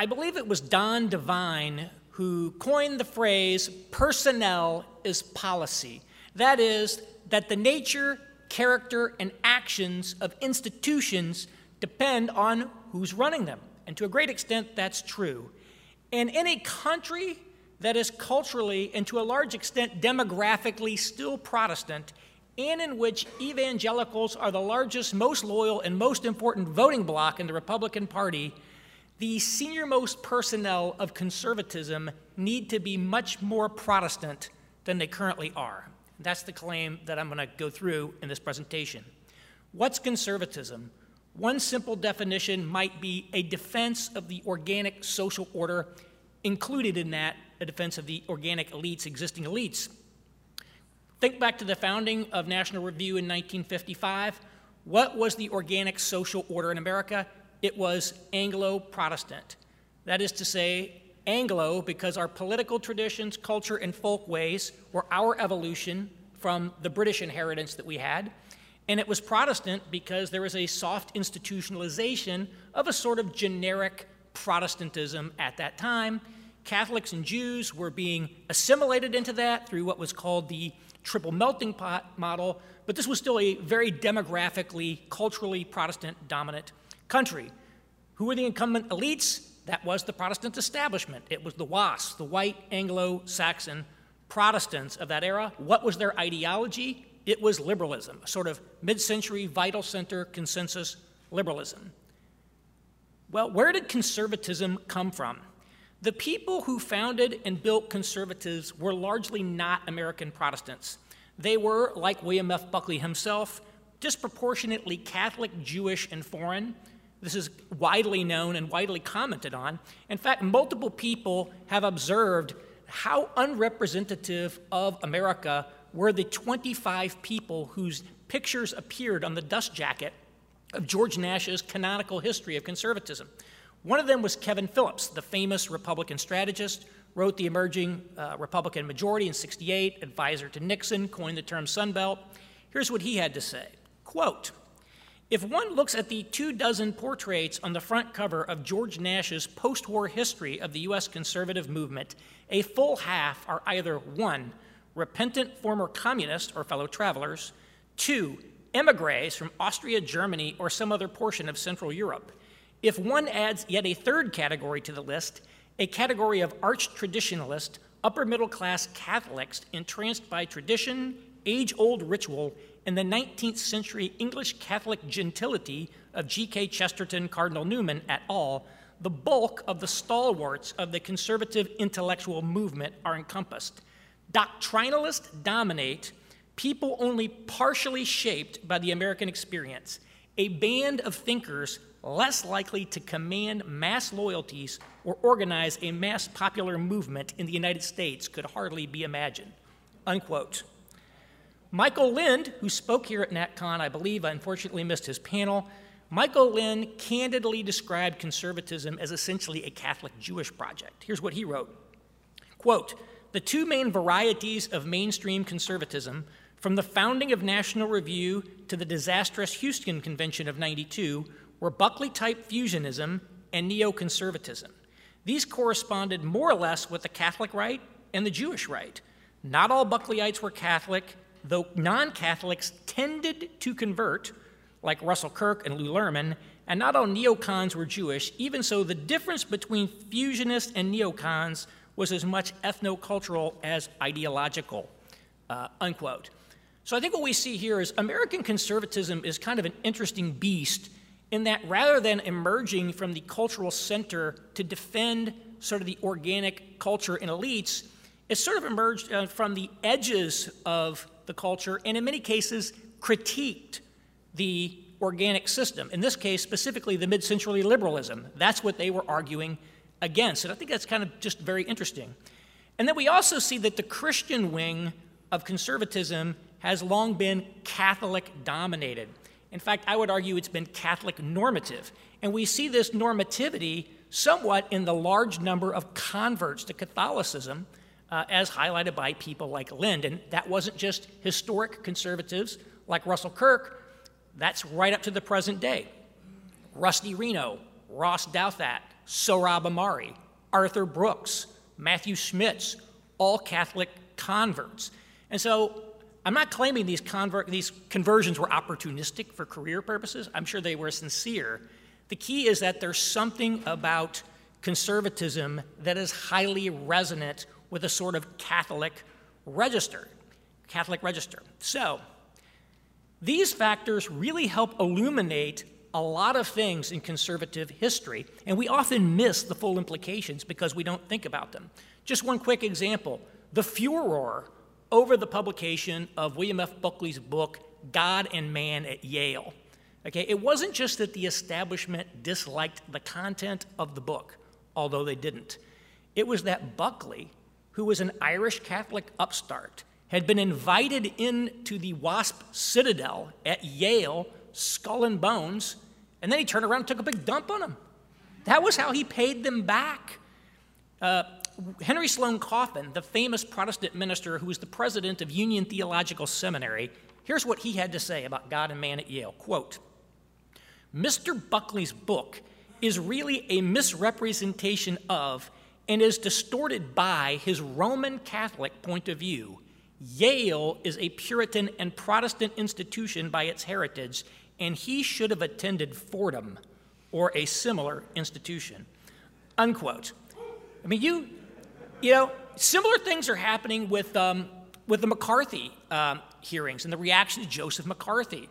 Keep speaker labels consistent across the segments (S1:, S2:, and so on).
S1: I believe it was Don Devine who coined the phrase personnel is policy. That is, that the nature, character, and actions of institutions depend on who's running them. And to a great extent, that's true. And in any country that is culturally and to a large extent demographically still Protestant, and in which evangelicals are the largest, most loyal, and most important voting bloc in the Republican Party, the senior-most personnel of conservatism need to be much more Protestant than they currently are. That's the claim that I'm going to go through in this presentation. What's conservatism? One simple definition might be a defense of the organic social order, included in that, a defense of the organic elites, existing elites. Think back to the founding of National Review in 1955. What was the organic social order in America? It was Anglo Protestant. That is to say, Anglo because our political traditions, culture, and folkways were our evolution from the British inheritance that we had. And it was Protestant because there was a soft institutionalization of a sort of generic Protestantism at that time. Catholics and Jews were being assimilated into that through what was called the triple melting pot model, but this was still a very demographically, culturally Protestant dominant country. Who were the incumbent elites? That was the Protestant establishment. It was the WASP, the white Anglo Saxon Protestants of that era. What was their ideology? It was liberalism, a sort of mid century vital center consensus liberalism. Well, where did conservatism come from? The people who founded and built conservatives were largely not American Protestants. They were, like William F. Buckley himself, disproportionately Catholic, Jewish, and foreign. This is widely known and widely commented on. In fact, multiple people have observed how unrepresentative of America were the 25 people whose pictures appeared on the dust jacket of George Nash's canonical history of conservatism. One of them was Kevin Phillips, the famous Republican strategist, wrote the emerging uh, Republican majority in 68, advisor to Nixon, coined the term Sunbelt. Here's what he had to say quote, if one looks at the two dozen portraits on the front cover of George Nash's post war history of the U.S. conservative movement, a full half are either one, repentant former communists or fellow travelers, two, emigres from Austria, Germany, or some other portion of Central Europe, if one adds yet a third category to the list, a category of arch traditionalist, upper middle class Catholics entranced by tradition, age old ritual, and the 19th century English Catholic gentility of G.K. Chesterton, Cardinal Newman et al., the bulk of the stalwarts of the conservative intellectual movement are encompassed. Doctrinalists dominate people only partially shaped by the American experience, a band of thinkers less likely to command mass loyalties or organize a mass popular movement in the United States could hardly be imagined. Unquote. Michael Lind, who spoke here at NatCon, I believe, I unfortunately missed his panel. Michael Lind candidly described conservatism as essentially a Catholic Jewish project. Here's what he wrote Quote, the two main varieties of mainstream conservatism, from the founding of National Review to the disastrous Houston Convention of 92, were Buckley type fusionism and neoconservatism. These corresponded more or less with the Catholic right and the Jewish right. Not all Buckleyites were Catholic, though non Catholics tended to convert, like Russell Kirk and Lew Lehrman, and not all neocons were Jewish. Even so, the difference between fusionists and neocons was as much ethnocultural as ideological. Uh, unquote. So I think what we see here is American conservatism is kind of an interesting beast in that rather than emerging from the cultural center to defend sort of the organic culture and elites, it sort of emerged uh, from the edges of the culture and in many cases critiqued the organic system. In this case, specifically the mid century liberalism. That's what they were arguing against. And I think that's kind of just very interesting. And then we also see that the Christian wing of conservatism has long been Catholic dominated. In fact, I would argue it's been Catholic normative. And we see this normativity somewhat in the large number of converts to Catholicism, uh, as highlighted by people like Lind. And that wasn't just historic conservatives like Russell Kirk, that's right up to the present day. Rusty Reno, Ross Douthat, Sohrab Ahmari, Arthur Brooks, Matthew Schmitz, all Catholic converts. And so I'm not claiming these, convert, these conversions were opportunistic for career purposes. I'm sure they were sincere. The key is that there's something about conservatism that is highly resonant with a sort of Catholic register. Catholic register. So, these factors really help illuminate a lot of things in conservative history, and we often miss the full implications because we don't think about them. Just one quick example the furor over the publication of William F. Buckley's book, God and Man at Yale. Okay, it wasn't just that the establishment disliked the content of the book, although they didn't. It was that Buckley, who was an Irish Catholic upstart, had been invited into the WASP Citadel at Yale, skull and bones, and then he turned around and took a big dump on them. That was how he paid them back. Uh, Henry Sloane Coffin, the famous Protestant minister who was the president of Union Theological Seminary, here's what he had to say about God and man at Yale. Quote, Mr. Buckley's book is really a misrepresentation of and is distorted by his Roman Catholic point of view. Yale is a Puritan and Protestant institution by its heritage, and he should have attended Fordham or a similar institution. Unquote. I mean, you, you know, similar things are happening with, um, with the McCarthy um, hearings and the reaction to Joseph McCarthy.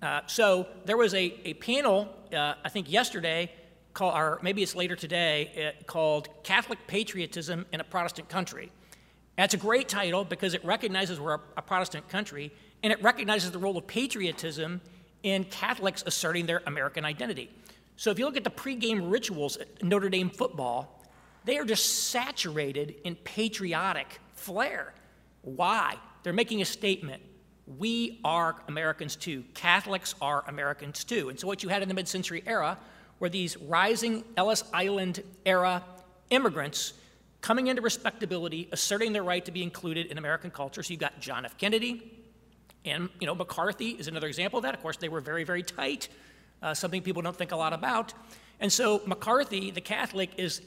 S1: Uh, so there was a, a panel, uh, I think yesterday, or maybe it's later today, uh, called Catholic Patriotism in a Protestant Country. That's a great title because it recognizes we're a, a Protestant country and it recognizes the role of patriotism in Catholics asserting their American identity. So if you look at the pregame rituals at Notre Dame football, they are just saturated in patriotic flair. Why? They're making a statement. We are Americans too. Catholics are Americans too. And so what you had in the mid century era were these rising Ellis Island era immigrants coming into respectability, asserting their right to be included in American culture. So you've got John F. Kennedy, and you know McCarthy is another example of that. Of course, they were very, very tight, uh, something people don't think a lot about. And so McCarthy, the Catholic, is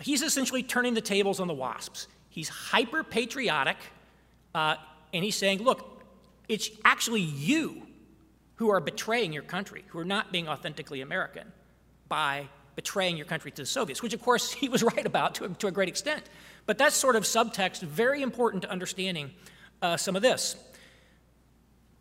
S1: he's essentially turning the tables on the WASPs. He's hyper patriotic, uh, and he's saying, look, it's actually you who are betraying your country, who are not being authentically American by betraying your country to the Soviets, which of course he was right about to a, to a great extent. But that's sort of subtext, very important to understanding uh, some of this.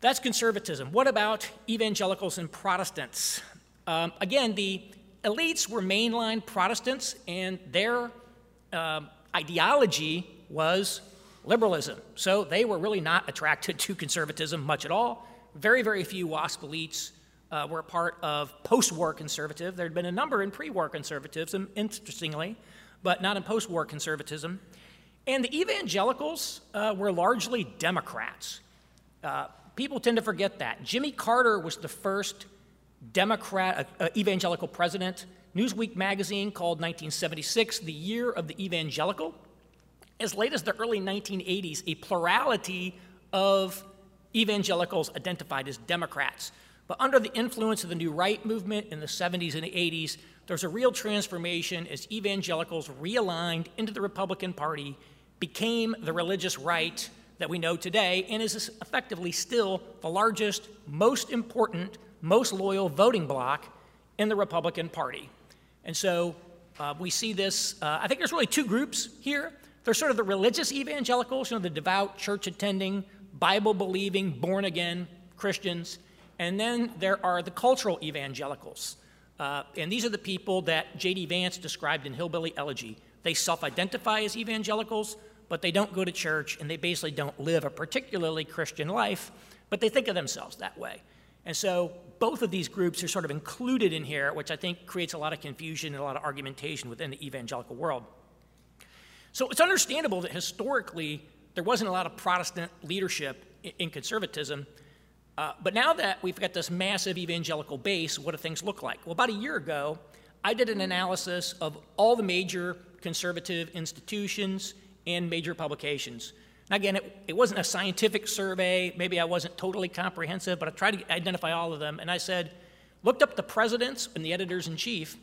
S1: That's conservatism. What about evangelicals and Protestants? Um, again, the elites were mainline Protestants, and their uh, ideology was liberalism. So they were really not attracted to conservatism much at all. Very, very few WASP elites uh, were a part of post war conservative. There had been a number in pre war conservatism, interestingly, but not in post war conservatism. And the evangelicals uh, were largely Democrats. Uh, people tend to forget that. Jimmy Carter was the first Democrat, uh, uh, evangelical president. Newsweek magazine called 1976 the year of the evangelical. As late as the early 1980s, a plurality of evangelicals identified as Democrats. But under the influence of the New Right movement in the 70s and 80s, there's a real transformation as evangelicals realigned into the Republican Party, became the religious right that we know today, and is effectively still the largest, most important, most loyal voting bloc in the Republican Party. And so uh, we see this, uh, I think there's really two groups here. There's sort of the religious evangelicals, you know, the devout, church attending, Bible believing, born again Christians. And then there are the cultural evangelicals. Uh, and these are the people that J.D. Vance described in Hillbilly Elegy. They self identify as evangelicals, but they don't go to church and they basically don't live a particularly Christian life, but they think of themselves that way. And so both of these groups are sort of included in here, which I think creates a lot of confusion and a lot of argumentation within the evangelical world. So it's understandable that historically there wasn't a lot of Protestant leadership in conservatism. Uh, but now that we've got this massive evangelical base, what do things look like? Well, about a year ago, I did an analysis of all the major conservative institutions and major publications. Now, again, it, it wasn't a scientific survey. Maybe I wasn't totally comprehensive, but I tried to identify all of them. And I said, looked up the presidents and the editors in chief,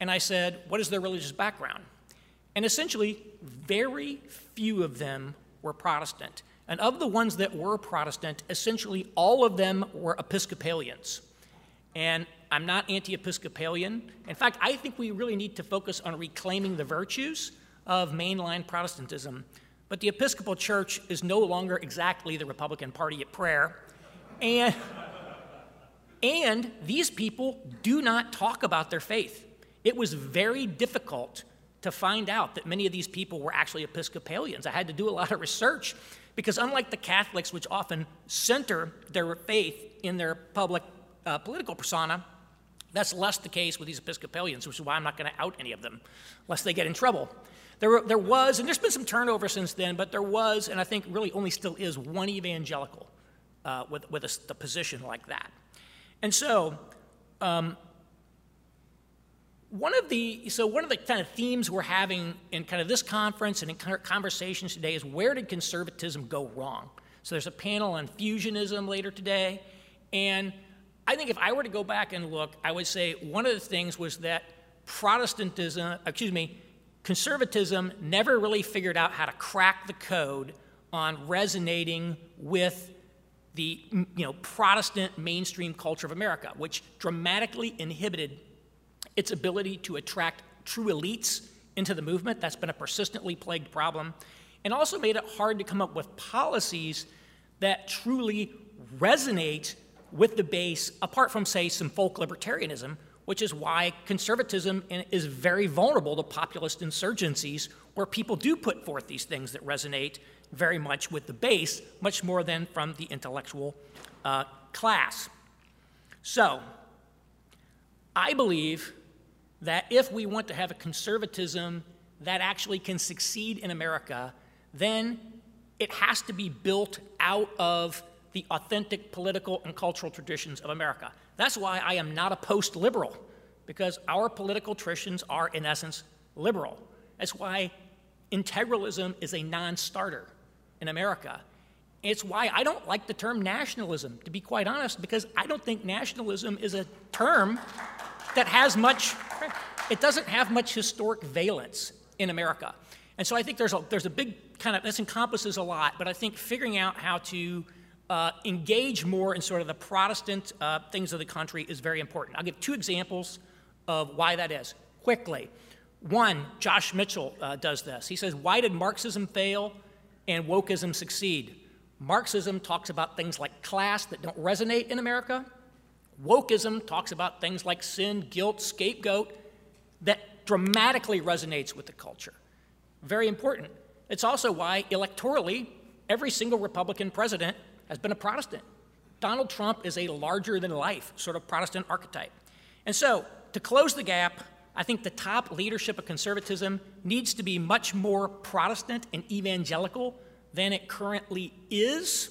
S1: And I said, What is their religious background? And essentially, very few of them were Protestant. And of the ones that were Protestant, essentially all of them were Episcopalians. And I'm not anti Episcopalian. In fact, I think we really need to focus on reclaiming the virtues of mainline Protestantism. But the Episcopal Church is no longer exactly the Republican Party at prayer. And, and these people do not talk about their faith. It was very difficult to find out that many of these people were actually Episcopalians. I had to do a lot of research because, unlike the Catholics, which often center their faith in their public uh, political persona, that's less the case with these Episcopalians, which is why I'm not going to out any of them, lest they get in trouble. There, there was, and there's been some turnover since then, but there was, and I think really only still is, one evangelical uh, with, with a, a, position like that. And so, um, one of the so one of the kind of themes we're having in kind of this conference and in conversations today is where did conservatism go wrong? So there's a panel on fusionism later today, and I think if I were to go back and look, I would say one of the things was that Protestantism, excuse me, conservatism never really figured out how to crack the code on resonating with the you know Protestant mainstream culture of America, which dramatically inhibited its ability to attract true elites into the movement. That's been a persistently plagued problem. And also made it hard to come up with policies that truly resonate with the base, apart from, say, some folk libertarianism, which is why conservatism is very vulnerable to populist insurgencies, where people do put forth these things that resonate very much with the base, much more than from the intellectual uh, class. So, I believe that if we want to have a conservatism that actually can succeed in America, then it has to be built out of the authentic political and cultural traditions of America. That's why I am not a post liberal, because our political traditions are, in essence, liberal. That's why integralism is a non starter in America. It's why I don't like the term nationalism, to be quite honest, because I don't think nationalism is a term that has much, it doesn't have much historic valence in America. And so I think there's a, there's a big kind of, this encompasses a lot, but I think figuring out how to uh, engage more in sort of the Protestant uh, things of the country is very important. I'll give two examples of why that is quickly. One, Josh Mitchell uh, does this. He says, Why did Marxism fail and wokeism succeed? Marxism talks about things like class that don't resonate in America. Wokeism talks about things like sin, guilt, scapegoat that dramatically resonates with the culture. Very important. It's also why, electorally, every single Republican president has been a Protestant. Donald Trump is a larger than life sort of Protestant archetype. And so, to close the gap, I think the top leadership of conservatism needs to be much more Protestant and evangelical than it currently is.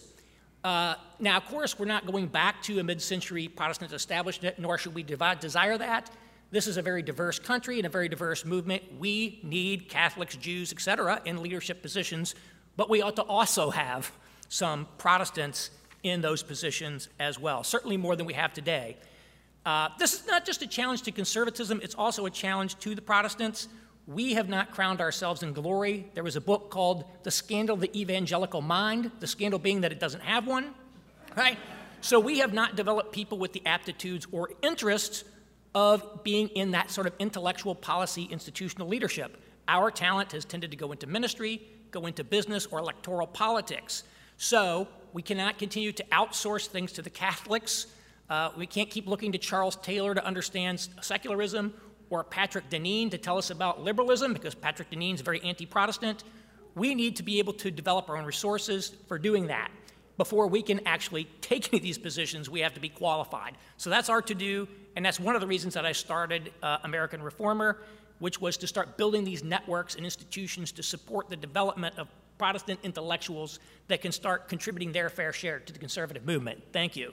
S1: Uh, now, of course, we're not going back to a mid century Protestant establishment, nor should we desire that. This is a very diverse country and a very diverse movement. We need Catholics, Jews, etc., in leadership positions, but we ought to also have some Protestants in those positions as well, certainly more than we have today. Uh, this is not just a challenge to conservatism, it's also a challenge to the Protestants. We have not crowned ourselves in glory. There was a book called The Scandal of the Evangelical Mind, the scandal being that it doesn't have one, right? So we have not developed people with the aptitudes or interests of being in that sort of intellectual policy institutional leadership. Our talent has tended to go into ministry, go into business, or electoral politics. So we cannot continue to outsource things to the Catholics. Uh, we can't keep looking to Charles Taylor to understand secularism or Patrick Deneen to tell us about liberalism because Patrick Deneen is very anti Protestant. We need to be able to develop our own resources for doing that. Before we can actually take any of these positions, we have to be qualified. So that's our to do, and that's one of the reasons that I started uh, American Reformer, which was to start building these networks and institutions to support the development of Protestant intellectuals that can start contributing their fair share to the conservative movement. Thank you.